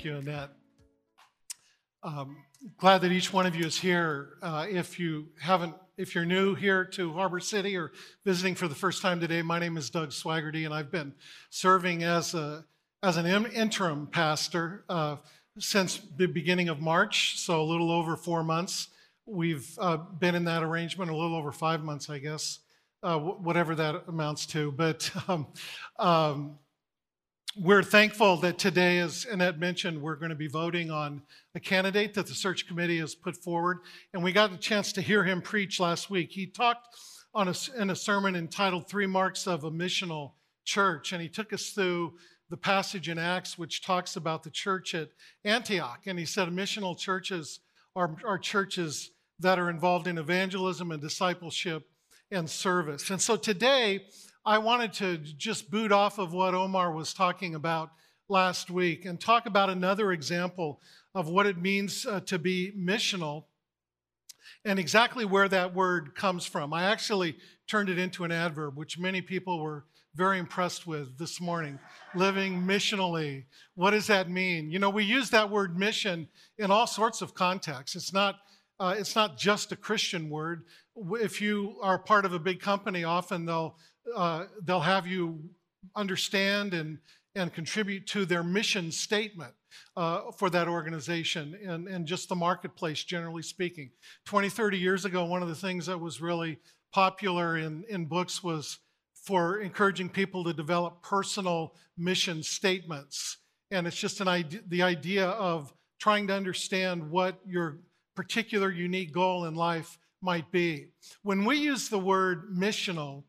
Thank you, Annette. Um, glad that each one of you is here. Uh, if you haven't, if you're new here to Harbor City or visiting for the first time today, my name is Doug Swaggerty, and I've been serving as a as an interim pastor uh, since the beginning of March, so a little over four months. We've uh, been in that arrangement a little over five months, I guess, uh, whatever that amounts to. But um, um, we're thankful that today, as Annette mentioned, we're going to be voting on a candidate that the search committee has put forward. And we got a chance to hear him preach last week. He talked on a, in a sermon entitled Three Marks of a Missional Church. And he took us through the passage in Acts which talks about the church at Antioch. And he said missional churches are, are churches that are involved in evangelism and discipleship and service. And so today, I wanted to just boot off of what Omar was talking about last week and talk about another example of what it means uh, to be missional and exactly where that word comes from. I actually turned it into an adverb, which many people were very impressed with this morning. Living missionally. What does that mean? You know, we use that word mission in all sorts of contexts. It's not, uh, it's not just a Christian word. If you are part of a big company, often they'll uh, they'll have you understand and, and contribute to their mission statement uh, for that organization and, and just the marketplace, generally speaking. 20, 30 years ago, one of the things that was really popular in, in books was for encouraging people to develop personal mission statements. And it's just an idea, the idea of trying to understand what your particular unique goal in life might be. When we use the word missional,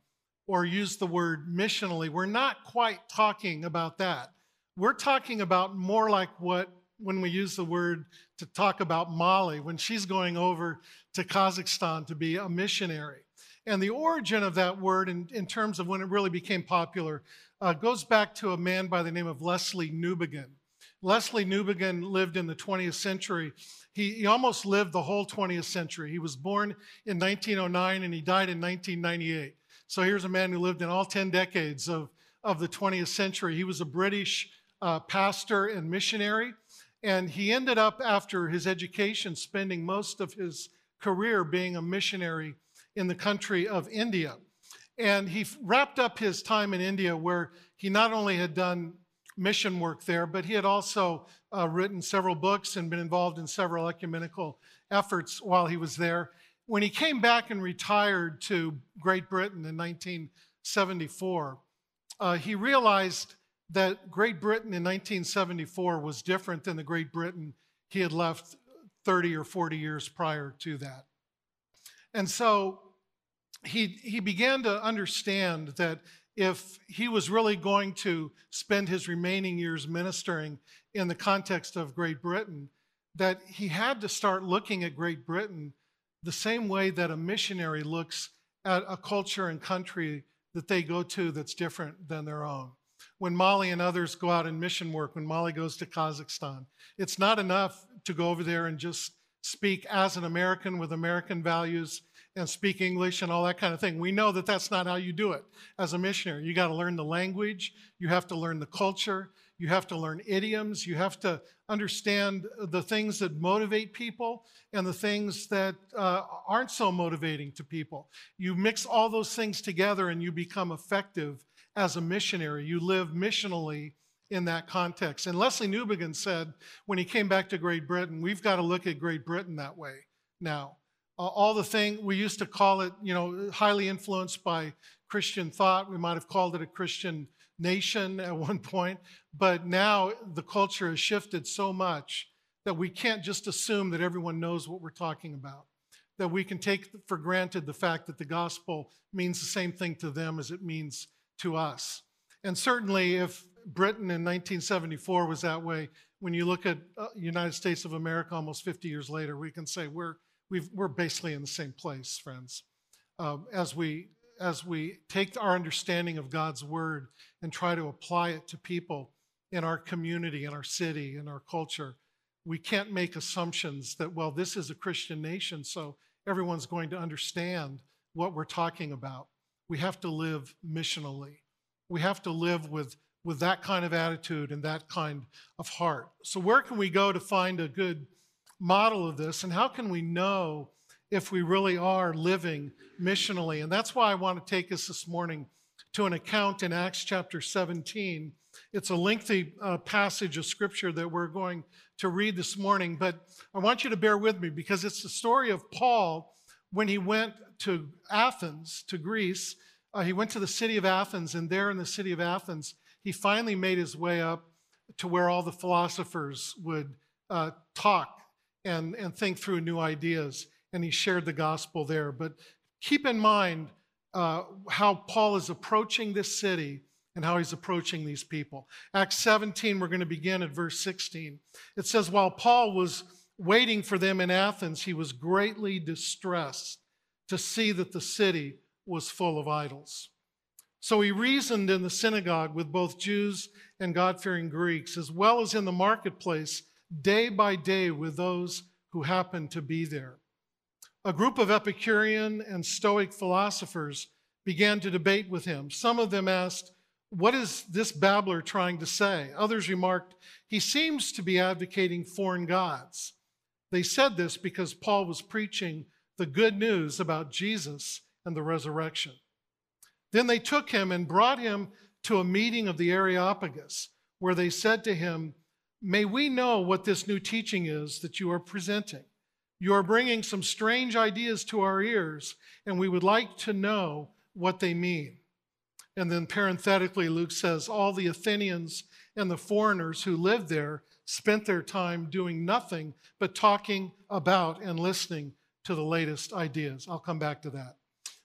or use the word missionally, we're not quite talking about that. We're talking about more like what when we use the word to talk about Molly, when she's going over to Kazakhstan to be a missionary. And the origin of that word, in, in terms of when it really became popular, uh, goes back to a man by the name of Lesslie Newbigin. Lesslie Newbigin lived in the 20th century. He, he, almost lived the whole 20th century. He was born in 1909 and he died in 1998. So here's a man who lived in all 10 decades of, of the 20th century. He was a British uh, pastor and missionary, and he ended up, after his education, spending most of his career being a missionary in the country of India. And he wrapped up his time in India where he not only had done mission work there, but he had also uh, written several books and been involved in several ecumenical efforts while he was there. When he came back and retired to Great Britain in 1974, uh, he realized that Great Britain in 1974 was different than the Great Britain he had left 30 or 40 years prior to that. And so he, he began to understand that if he was really going to spend his remaining years ministering in the context of Great Britain, that he had to start looking at Great Britain the same way that a missionary looks at a culture and country that they go to that's different than their own. When Molly and others go out in mission work, when Molly goes to Kazakhstan, it's not enough to go over there and just speak as an American with American values and speak English and all that kind of thing. We know that that's not how you do it as a missionary. You got to learn the language, you have to learn the culture, you have to learn idioms. You have to understand the things that motivate people and the things that uh, aren't so motivating to people. You mix all those things together and you become effective as a missionary. You live missionally in that context. And Lesslie Newbigin said when he came back to Great Britain, we've got to look at Great Britain that way now. Uh, all the thing we used to call it, you know, highly influenced by Christian thought. We might have called it a Christian nation at one point, but now the culture has shifted so much that we can't just assume that everyone knows what we're talking about. That we can take for granted the fact that the gospel means the same thing to them as it means to us. And certainly, if Britain in 1974 was that way, when you look at uh, United States of America almost 50 years later, we can say we're, we are basically in the same place, friends. Um, as we as we take our understanding of God's word and try to apply it to people in our community, in our city, in our culture, we can't make assumptions that, well, this is a Christian nation, so everyone's going to understand what we're talking about. We have to live missionally. We have to live with with that kind of attitude and that kind of heart. So, where can we go to find a good model of this? And how can we know if we really are living missionally? And that's why I want to take us this morning to an account in Acts chapter 17. It's a lengthy uh, passage of scripture that we're going to read this morning, but I want you to bear with me because it's the story of Paul when he went to Athens, to Greece. Uh, he went to the city of Athens, and there in the city of Athens, he finally made his way up to where all the philosophers would uh, talk and, and think through new ideas, and he shared the gospel there. But keep in mind uh, how Paul is approaching this city and how he's approaching these people. Acts 17, we're going to begin at verse 16. It says, While Paul was waiting for them in Athens, he was greatly distressed to see that the city was full of idols. So he reasoned in the synagogue with both Jews and God fearing Greeks, as well as in the marketplace, day by day with those who happened to be there. A group of Epicurean and Stoic philosophers began to debate with him. Some of them asked, What is this babbler trying to say? Others remarked, He seems to be advocating foreign gods. They said this because Paul was preaching the good news about Jesus and the resurrection. Then they took him and brought him to a meeting of the Areopagus, where they said to him, May we know what this new teaching is that you are presenting. You are bringing some strange ideas to our ears, and we would like to know what they mean. And then parenthetically, Luke says, All the Athenians and the foreigners who lived there spent their time doing nothing but talking about and listening to the latest ideas. I'll come back to that.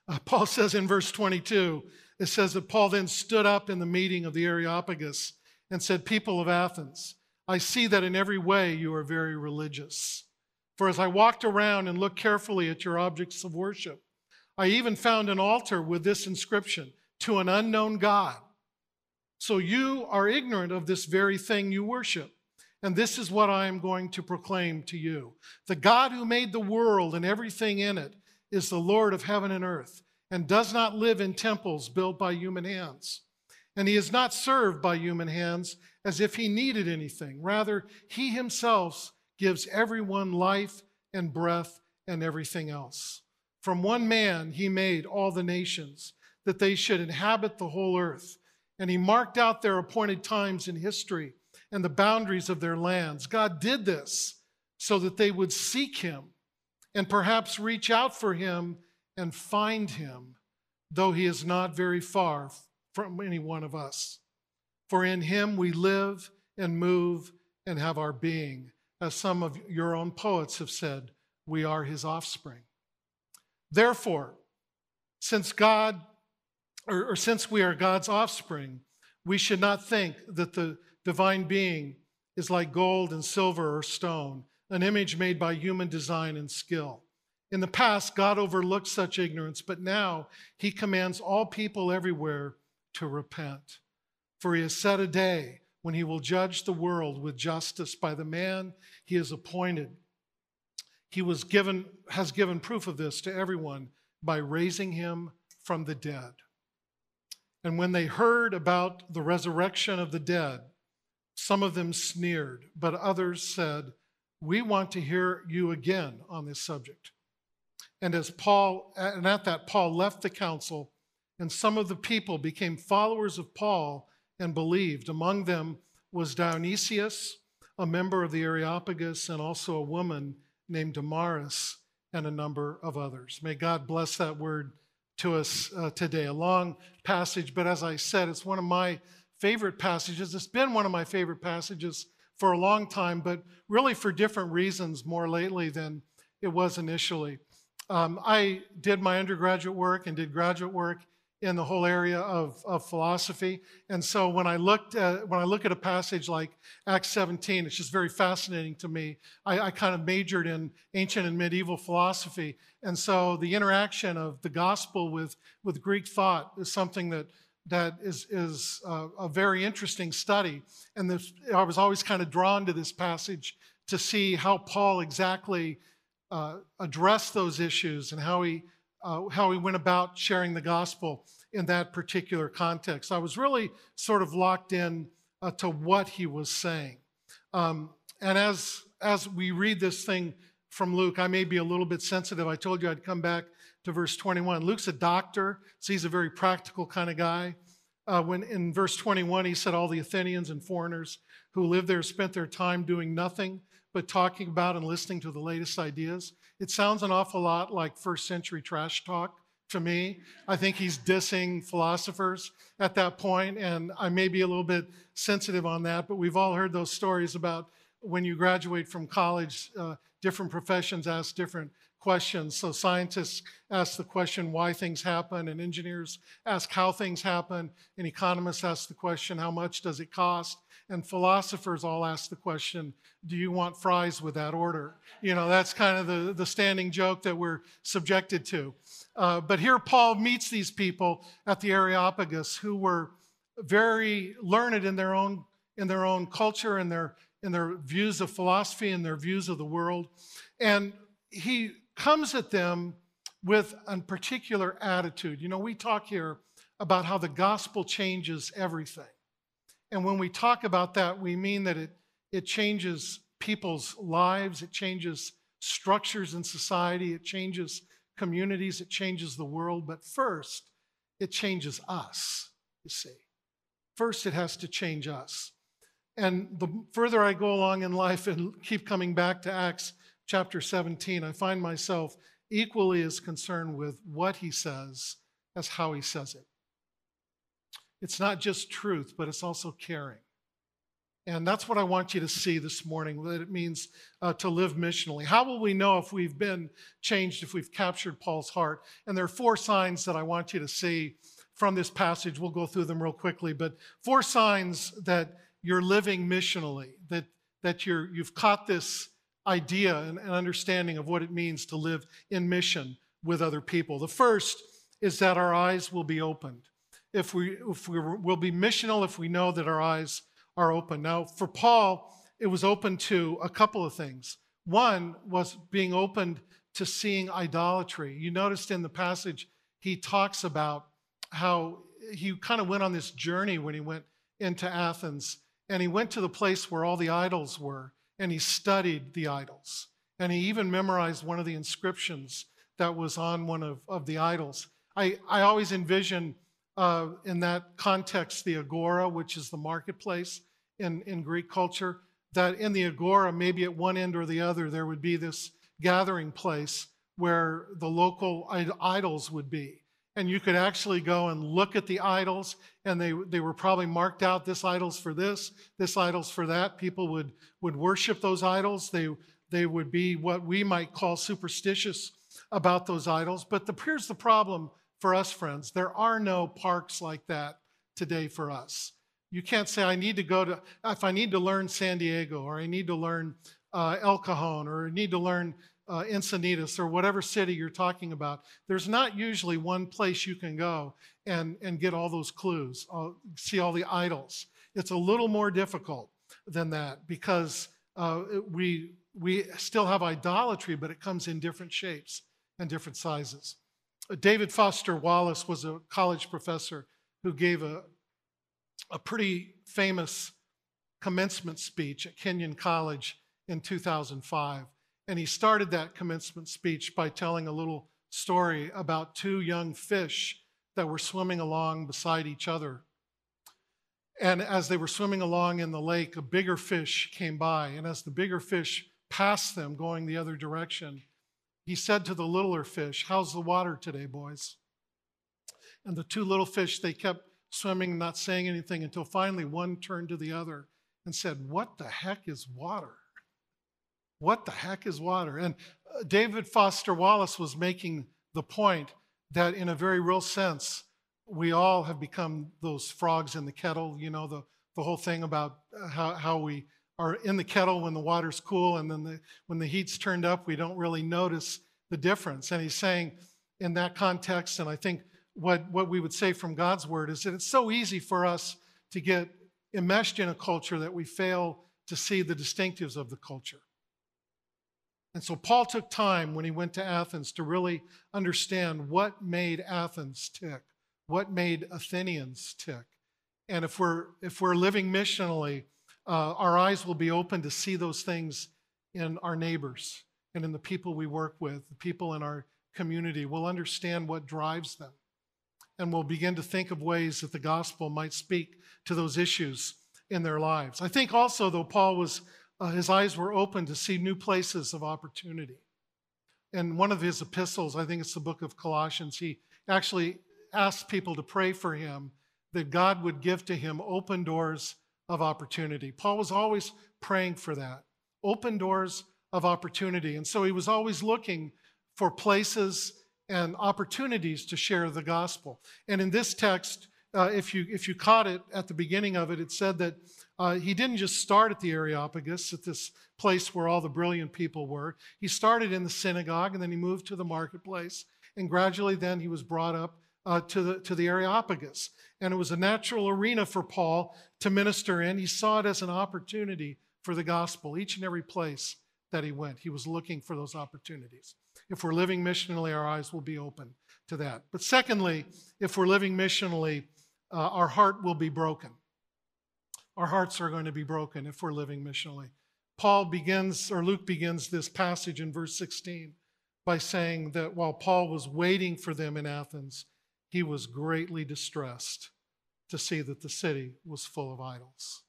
Uh, Paul says in verse 22, it says that Paul then stood up in the meeting of the Areopagus and said, People of Athens, I see that in every way you are very religious. For as I walked around and looked carefully at your objects of worship, I even found an altar with this inscription to an unknown God. So you are ignorant of this very thing you worship. And this is what I am going to proclaim to you The God who made the world and everything in it is the Lord of heaven and earth, and does not live in temples built by human hands. And he is not served by human hands as if he needed anything. Rather, he himself gives everyone life and breath and everything else. From one man he made all the nations, that they should inhabit the whole earth. And he marked out their appointed times in history and the boundaries of their lands. God did this so that they would seek him and perhaps reach out for him and find him, though he is not very far from any one of us. For in him we live and move and have our being. As some of your own poets have said, we are his offspring. Therefore, since God, or, or since we are God's offspring, we should not think that the divine being is like gold and silver or stone an image made by human design and skill. In the past, God overlooked such ignorance, but now he commands all people everywhere to repent. For he has set a day when he will judge the world with justice by the man he has appointed. He was given, has given proof of this to everyone by raising him from the dead. And when they heard about the resurrection of the dead, some of them sneered, but others said, we want to hear you again on this subject. And as Paul, and at that, Paul left the council, and some of the people became followers of Paul and believed. Among them was Dionysius, a member of the Areopagus, and also a woman named Damaris, and a number of others. May God bless that word to us uh, today. A long passage, but as I said, it's one of my favorite passages. It's been one of my favorite passages for a long time, but really for different reasons more lately than it was initially. Um, I did my undergraduate work and did graduate work in the whole area of, of philosophy. And so when I looked at, when I look at a passage like Acts 17, it's just very fascinating to me. I, I kind of majored in ancient and medieval philosophy. And so the interaction of the gospel with, with Greek thought is something that that is, is a, a very interesting study. And this, I was always kind of drawn to this passage to see how Paul exactly uh, addressed those issues and how he uh, how he went about sharing the gospel in that particular context. I was really sort of locked in uh, to what he was saying. Um, and as, as we read this thing from Luke, I may be a little bit sensitive. I told you I'd come back to verse 21. Luke's a doctor, so he's a very practical kind of guy. Uh, when in verse 21, he said, All the Athenians and foreigners who lived there spent their time doing nothing but talking about and listening to the latest ideas. It sounds an awful lot like first century trash talk to me. I think he's dissing philosophers at that point, and I may be a little bit sensitive on that, but we've all heard those stories about when you graduate from college, uh, different professions ask different questions. So scientists ask the question why things happen, and engineers ask how things happen, and economists ask the question how much does it cost, and philosophers all ask the question do you want fries with that order? You know, that's kind of the, the standing joke that we're subjected to. Uh, but here Paul meets these people at the Areopagus who were very learned in their own in their own culture and their in their views of philosophy and their views of the world. And he comes at them with a particular attitude. You know, we talk here about how the gospel changes everything. And when we talk about that, we mean that it, it changes people's lives, it changes structures in society, it changes communities, it changes the world. But first, it changes us, you see. First, it has to change us. And the further I go along in life and keep coming back to Acts chapter 17, I find myself equally as concerned with what he says as how he says it. It's not just truth, but it's also caring. And that's what I want you to see this morning, that it means uh, to live missionally. How will we know if we've been changed, if we've captured Paul's heart? And there are four signs that I want you to see from this passage. We'll go through them real quickly, but four signs that you're living missionally, that, that you're, you've caught this idea and, and understanding of what it means to live in mission with other people. The first is that our eyes will be opened. If we, if we will be missional, if we know that our eyes are open. Now, for Paul, it was open to a couple of things. One was being opened to seeing idolatry. You noticed in the passage, he talks about how he kind of went on this journey when he went into Athens and he went to the place where all the idols were and he studied the idols. And he even memorized one of the inscriptions that was on one of, of the idols. I, I always envision uh, in that context the agora, which is the marketplace in, in Greek culture, that in the agora, maybe at one end or the other, there would be this gathering place where the local idols would be. And you could actually go and look at the idols and they, they were probably marked out this idol's for this this idol's for that. People would would worship those idols. They they would be what we might call superstitious about those idols. But the, here's the problem for us friends there are no parks like that today for us you can't say i need to go to if i need to learn san diego or i need to learn uh, el cajon or i need to learn uh, Encinitas or whatever city you're talking about, there's not usually one place you can go and, and get all those clues, uh, see all the idols. It's a little more difficult than that because uh, we, we still have idolatry, but it comes in different shapes and different sizes. David Foster Wallace was a college professor who gave a, a pretty famous commencement speech at Kenyon College in 2005. And he started that commencement speech by telling a little story about two young fish that were swimming along beside each other. And as they were swimming along in the lake, a bigger fish came by. And as the bigger fish passed them going the other direction, he said to the littler fish, How's the water today, boys? And the two little fish, they kept swimming, not saying anything until finally one turned to the other and said, What the heck is water? What the heck is water? And uh, David Foster Wallace was making the point that, in a very real sense, we all have become those frogs in the kettle. You know, the, the whole thing about uh, how, how we are in the kettle when the water's cool, and then the, when the heat's turned up, we don't really notice the difference. And he's saying, in that context, and I think what, what we would say from God's word is that it's so easy for us to get enmeshed in a culture that we fail to see the distinctives of the culture. And so Paul took time when he went to Athens to really understand what made Athens tick, what made Athenians tick. And if we're, if we're living missionally, uh, our eyes will be open to see those things in our neighbors and in the people we work with, the people in our community. We'll understand what drives them. And we'll begin to think of ways that the gospel might speak to those issues in their lives. I think also, though, Paul was, uh, his eyes were open to see new places of opportunity. In one of his epistles, I think it's the book of Colossians, he actually asked people to pray for him that God would give to him open doors of opportunity. Paul was always praying for that open doors of opportunity. And so he was always looking for places and opportunities to share the gospel. And in this text, uh, if, you, if you caught it at the beginning of it, it said that uh, he didn't just start at the Areopagus, at this place where all the brilliant people were. He started in the synagogue and then he moved to the marketplace. And gradually, then he was brought up uh, to, the, to the Areopagus. And it was a natural arena for Paul to minister in. He saw it as an opportunity for the gospel, each and every place that he went. He was looking for those opportunities. If we're living missionally, our eyes will be open to that. But secondly, if we're living missionally, uh, our heart will be broken. Our hearts are going to be broken if we're living missionally. Paul begins, or Luke begins this passage in verse 16 by saying that while Paul was waiting for them in Athens, he was greatly distressed to see that the city was full of idols.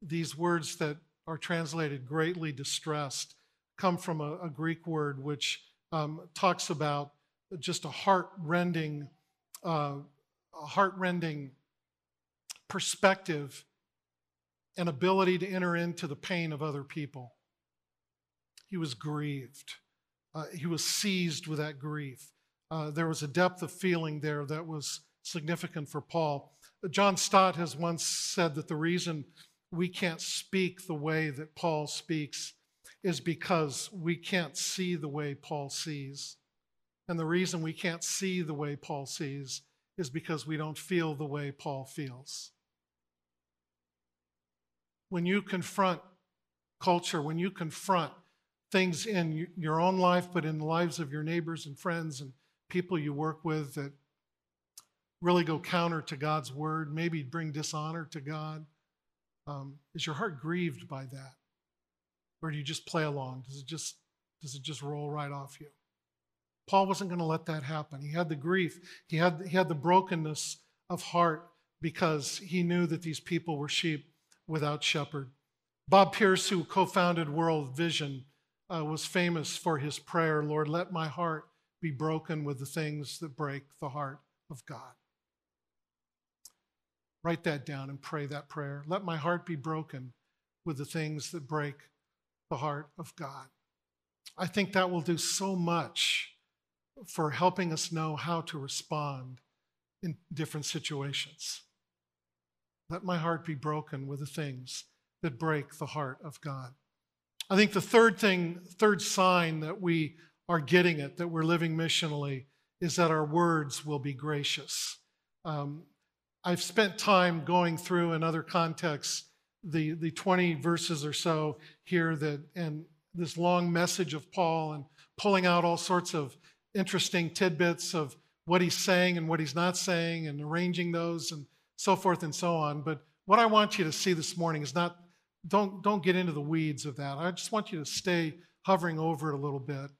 These words that are translated greatly distressed come from a, a Greek word which um, talks about just a heart-rending, uh, a heart-rending perspective and ability to enter into the pain of other people. He was grieved. Uh, he was seized with that grief. Uh, there was a depth of feeling there that was significant for Paul. John Stott has once said that the reason we can't speak the way that Paul speaks is because we can't see the way Paul sees. And the reason we can't see the way Paul sees is because we don't feel the way Paul feels. When you confront culture, when you confront things in your own life, but in the lives of your neighbors and friends and people you work with that really go counter to God's word, maybe bring dishonor to God, um, is your heart grieved by that? Or do you just play along? Does it just, does it just roll right off you? Paul wasn't going to let that happen. He had the grief, he had, he had the brokenness of heart because he knew that these people were sheep without shepherd. Bob Pierce, who co founded World Vision, uh, was famous for his prayer Lord, let my heart be broken with the things that break the heart of God. Write that down and pray that prayer. Let my heart be broken with the things that break the heart of God. I think that will do so much for helping us know how to respond in different situations. Let my heart be broken with the things that break the heart of God. I think the third thing, third sign that we are getting it, that we're living missionally, is that our words will be gracious. Um, I've spent time going through in other contexts the, the 20 verses or so here that and this long message of Paul and pulling out all sorts of interesting tidbits of what he's saying and what he's not saying and arranging those and so forth and so on. But what I want you to see this morning is not don't don't get into the weeds of that. I just want you to stay hovering over it a little bit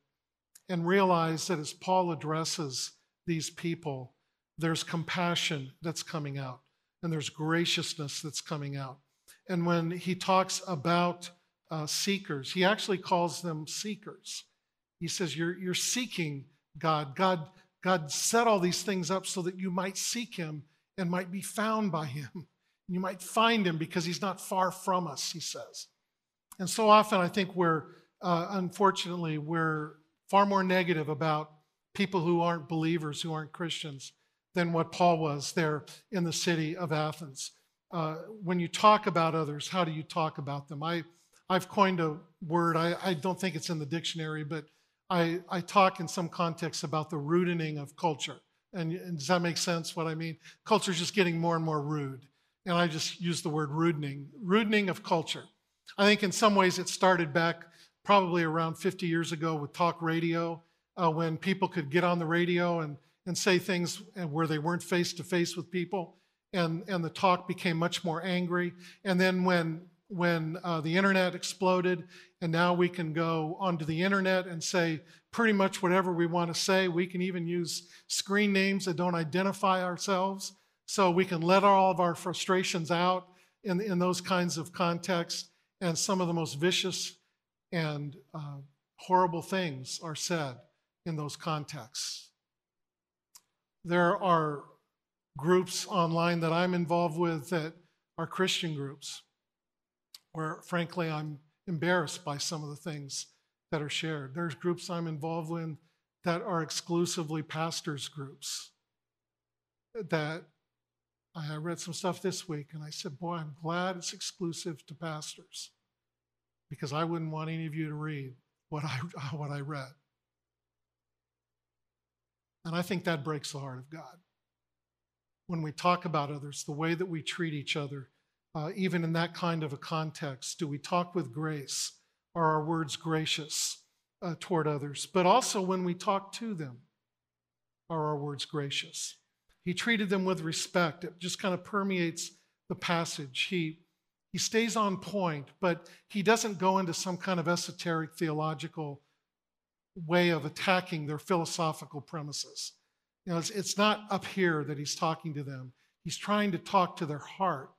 and realize that as Paul addresses these people, there's compassion that's coming out and there's graciousness that's coming out. And when he talks about uh, seekers, he actually calls them seekers. He says, you're, you're seeking God. God. God set all these things up so that you might seek him and might be found by him. You might find him because he's not far from us, he says. And so often I think we're, uh, unfortunately, we're far more negative about people who aren't believers, who aren't Christians than what Paul was there in the city of Athens. Uh, when you talk about others, how do you talk about them? I, I've coined a word, I, I don't think it's in the dictionary, but I, I talk in some contexts about the rudening of culture. And, and does that make sense what I mean? Culture is just getting more and more rude. And I just use the word rudening, rudening of culture. I think in some ways it started back probably around 50 years ago with talk radio, uh, when people could get on the radio and, and say things where they weren't face to face with people, and, and the talk became much more angry. And then when when uh, the internet exploded, and now we can go onto the internet and say pretty much whatever we want to say. We can even use screen names that don't identify ourselves, so we can let all of our frustrations out in, in those kinds of contexts. And some of the most vicious and uh, horrible things are said in those contexts. There are groups online that I'm involved with that are Christian groups, where frankly I'm embarrassed by some of the things that are shared. There's groups I'm involved in that are exclusively pastors' groups that I read some stuff this week and I said, Boy, I'm glad it's exclusive to pastors because I wouldn't want any of you to read what I, what I read. And I think that breaks the heart of God. When we talk about others, the way that we treat each other, uh, even in that kind of a context, do we talk with grace? Are our words gracious uh, toward others? But also when we talk to them, are our words gracious? He treated them with respect. It just kind of permeates the passage. He, he stays on point, but he doesn't go into some kind of esoteric theological way of attacking their philosophical premises. You know, it's, it's not up here that he's talking to them. He's trying to talk to their heart,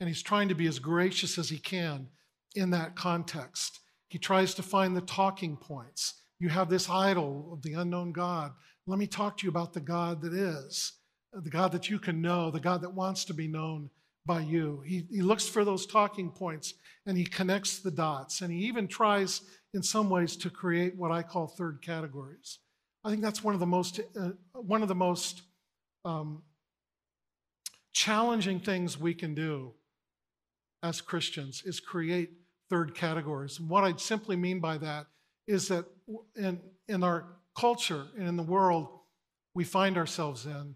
and he's trying to be as gracious as he can in that context. He tries to find the talking points. You have this idol of the unknown God. Let me talk to you about the God that is, the God that you can know, the God that wants to be known by you. He, he looks for those talking points and he connects the dots. And he even tries, in some ways, to create what I call third categories. I think that's one of the most, uh, one of the most um, challenging things we can do as Christians is create third categories. And what I'd simply mean by that is that in, in our culture and in the world we find ourselves in,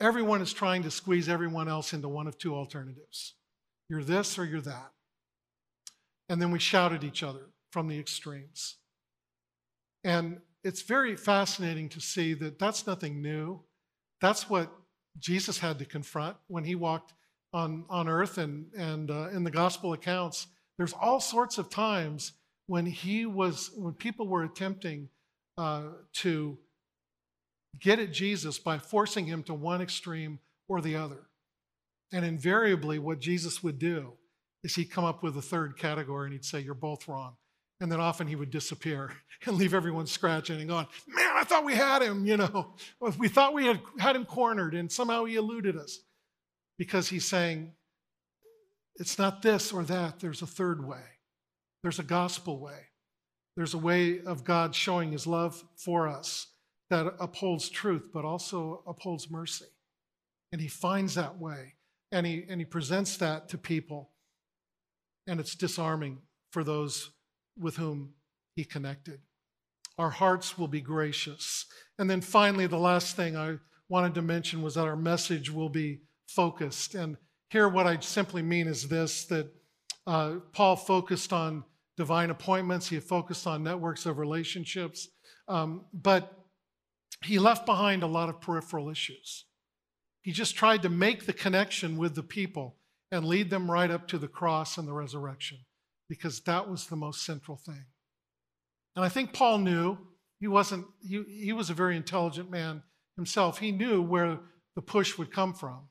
everyone is trying to squeeze everyone else into one of two alternatives you're this or you're that. And then we shout at each other from the extremes. And it's very fascinating to see that that's nothing new. That's what Jesus had to confront when he walked on, on earth and, and uh, in the gospel accounts, there's all sorts of times when he was, when people were attempting uh, to get at Jesus by forcing him to one extreme or the other. And invariably, what Jesus would do is he'd come up with a third category and he'd say, You're both wrong. And then often he would disappear and leave everyone scratching and going, Man, I thought we had him, you know. We thought we had had him cornered and somehow he eluded us because he's saying, it's not this or that, there's a third way. There's a gospel way. There's a way of God showing his love for us that upholds truth, but also upholds mercy. And he finds that way and he, and he presents that to people. And it's disarming for those with whom he connected. Our hearts will be gracious. And then finally, the last thing I wanted to mention was that our message will be focused. And here, what I simply mean is this that uh, Paul focused on divine appointments, he focused on networks of relationships, um, but he left behind a lot of peripheral issues. He just tried to make the connection with the people and lead them right up to the cross and the resurrection because that was the most central thing. And I think Paul knew he wasn't, he, he was a very intelligent man himself. He knew where the push would come from.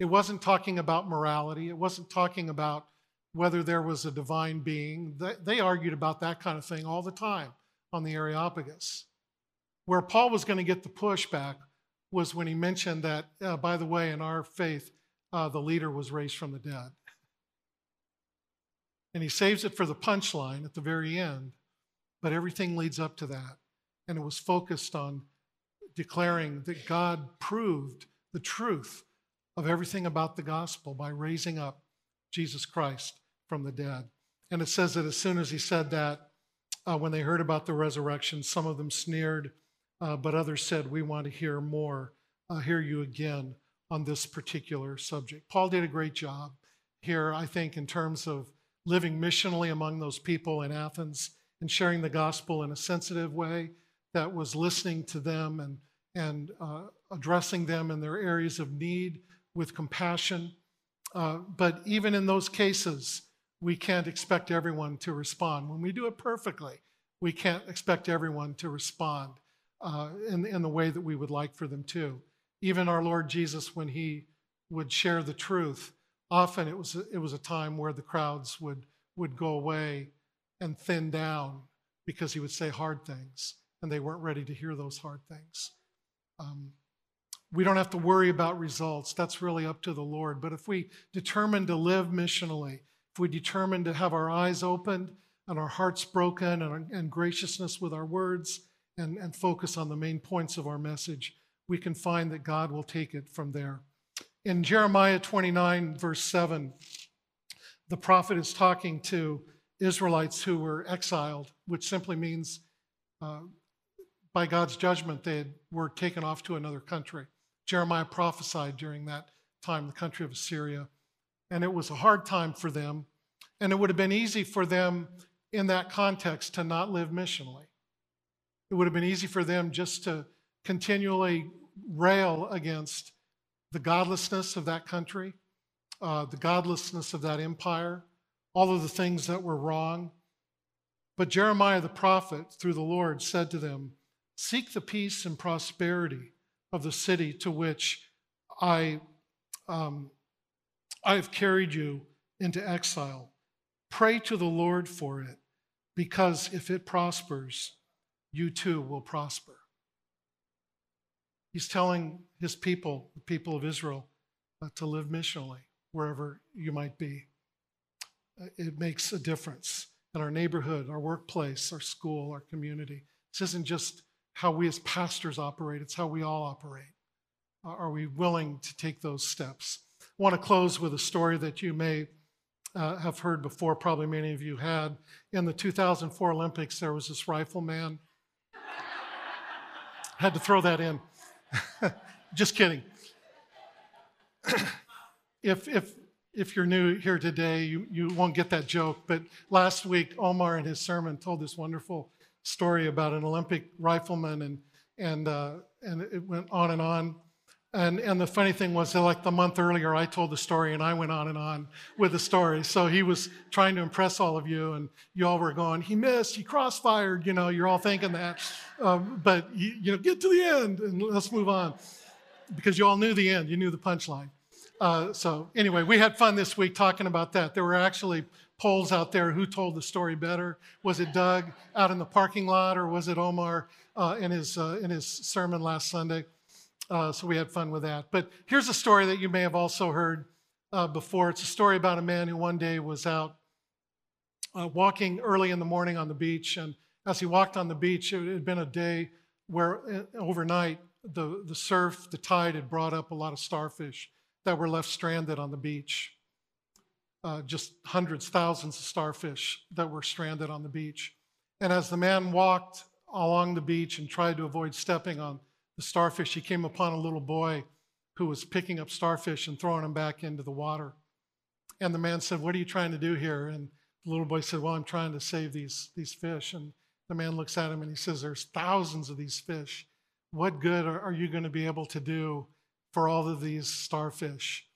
It wasn't talking about morality. It wasn't talking about whether there was a divine being. They argued about that kind of thing all the time on the Areopagus. Where Paul was going to get the pushback was when he mentioned that, uh, by the way, in our faith, uh, the leader was raised from the dead. And he saves it for the punchline at the very end, but everything leads up to that. And it was focused on declaring that God proved the truth of everything about the gospel by raising up Jesus Christ from the dead. And it says that as soon as he said that, uh, when they heard about the resurrection, some of them sneered, uh, but others said, We want to hear more, uh, hear you again on this particular subject. Paul did a great job here, I think, in terms of living missionally among those people in Athens and sharing the gospel in a sensitive way that was listening to them and, and uh, addressing them in their areas of need with compassion. Uh, but even in those cases, we can't expect everyone to respond. When we do it perfectly, we can't expect everyone to respond uh, in, in the way that we would like for them to. Even our Lord Jesus, when he would share the truth, often it was, it was a time where the crowds would, would go away and thin down because he would say hard things, and they weren't ready to hear those hard things. Um, we don't have to worry about results. That's really up to the Lord. But if we determine to live missionally, if we determine to have our eyes opened and our hearts broken and, and graciousness with our words and, and focus on the main points of our message, we can find that God will take it from there. In Jeremiah 29, verse 7, the prophet is talking to Israelites who were exiled, which simply means uh, by God's judgment they had, were taken off to another country. Jeremiah prophesied during that time, the country of Assyria. And it was a hard time for them. And it would have been easy for them in that context to not live missionally. It would have been easy for them just to continually rail against the godlessness of that country, uh, the godlessness of that empire, all of the things that were wrong. But Jeremiah the prophet, through the Lord, said to them, Seek the peace and prosperity of the city to which I, um, I have carried you into exile. Pray to the Lord for it, because if it prospers, you too will prosper. He's telling his people, the people of Israel, uh, to live missionally wherever you might be. Uh, it makes a difference in our neighborhood, our workplace, our school, our community. This isn't just how we as pastors operate, it's how we all operate. Are we willing to take those steps? I want to close with a story that you may uh, have heard before, probably many of you had. In the 2004 Olympics, there was this rifleman. Had to throw that in. just kidding. if, if, if you're new here today, you, you won't get that joke. But last week, Omar in his sermon told this wonderful story about an Olympic rifleman, and and uh, and it went on and on. And and the funny thing was like the month earlier, I told the story, and I went on and on with the story. So he was trying to impress all of you, and you all were going, he missed, he crossfired. You know, you're all thinking that, um, but you, you know, get to the end and let's move on, because you all knew the end, you knew the punchline. Uh, so anyway, we had fun this week talking about that. There were actually polls out there who told the story better. Was it Doug out in the parking lot, or was it Omar uh, in, his, uh, in his sermon last Sunday? Uh, so we had fun with that. But here's a story that you may have also heard uh, before. It's a story about a man who one day was out uh, walking early in the morning on the beach. And as he walked on the beach, it had been a day where uh, overnight the, the surf, the tide had brought up a lot of starfish that were left stranded on the beach uh, just hundreds, thousands of starfish that were stranded on the beach. And as the man walked along the beach and tried to avoid stepping on the starfish, he came upon a little boy who was picking up starfish and throwing them back into the water. And the man said, What are you trying to do here? And the little boy said, Well, I'm trying to save these, these fish. And the man looks at him and he says, There's thousands of these fish. What good are, are you going to be able to do for all of these starfish?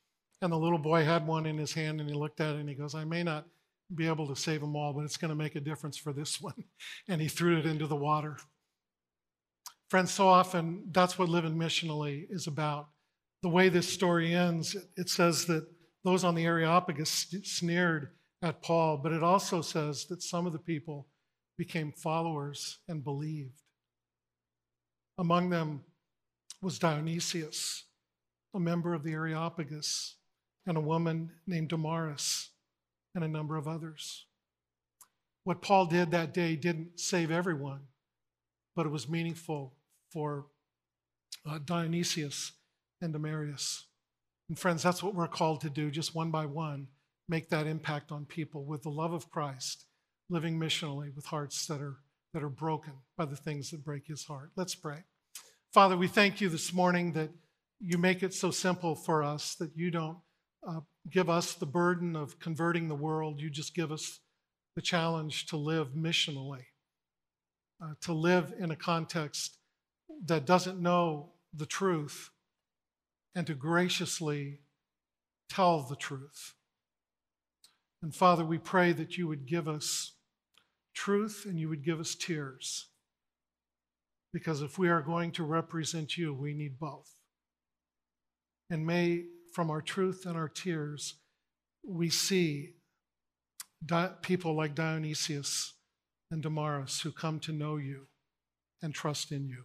And the little boy had one in his hand and he looked at it and he goes, I may not be able to save them all, but it's going to make a difference for this one. And he threw it into the water. Friends, so often that's what living missionally is about. The way this story ends, it says that those on the Areopagus sneered at Paul, but it also says that some of the people became followers and believed. Among them was Dionysius, a member of the Areopagus and a woman named Damaris, and a number of others. What Paul did that day didn't save everyone, but it was meaningful for uh, Dionysius and Damaris. And friends, that's what we're called to do, just one by one, make that impact on people with the love of Christ, living missionally with hearts that are, that are broken by the things that break his heart. Let's pray. Father, we thank you this morning that you make it so simple for us that you don't uh, give us the burden of converting the world. You just give us the challenge to live missionally, uh, to live in a context that doesn't know the truth, and to graciously tell the truth. And Father, we pray that you would give us truth and you would give us tears. Because if we are going to represent you, we need both. And may, from our truth and our tears, we see Di- people like Dionysius and Damaris who come to know you and trust in you.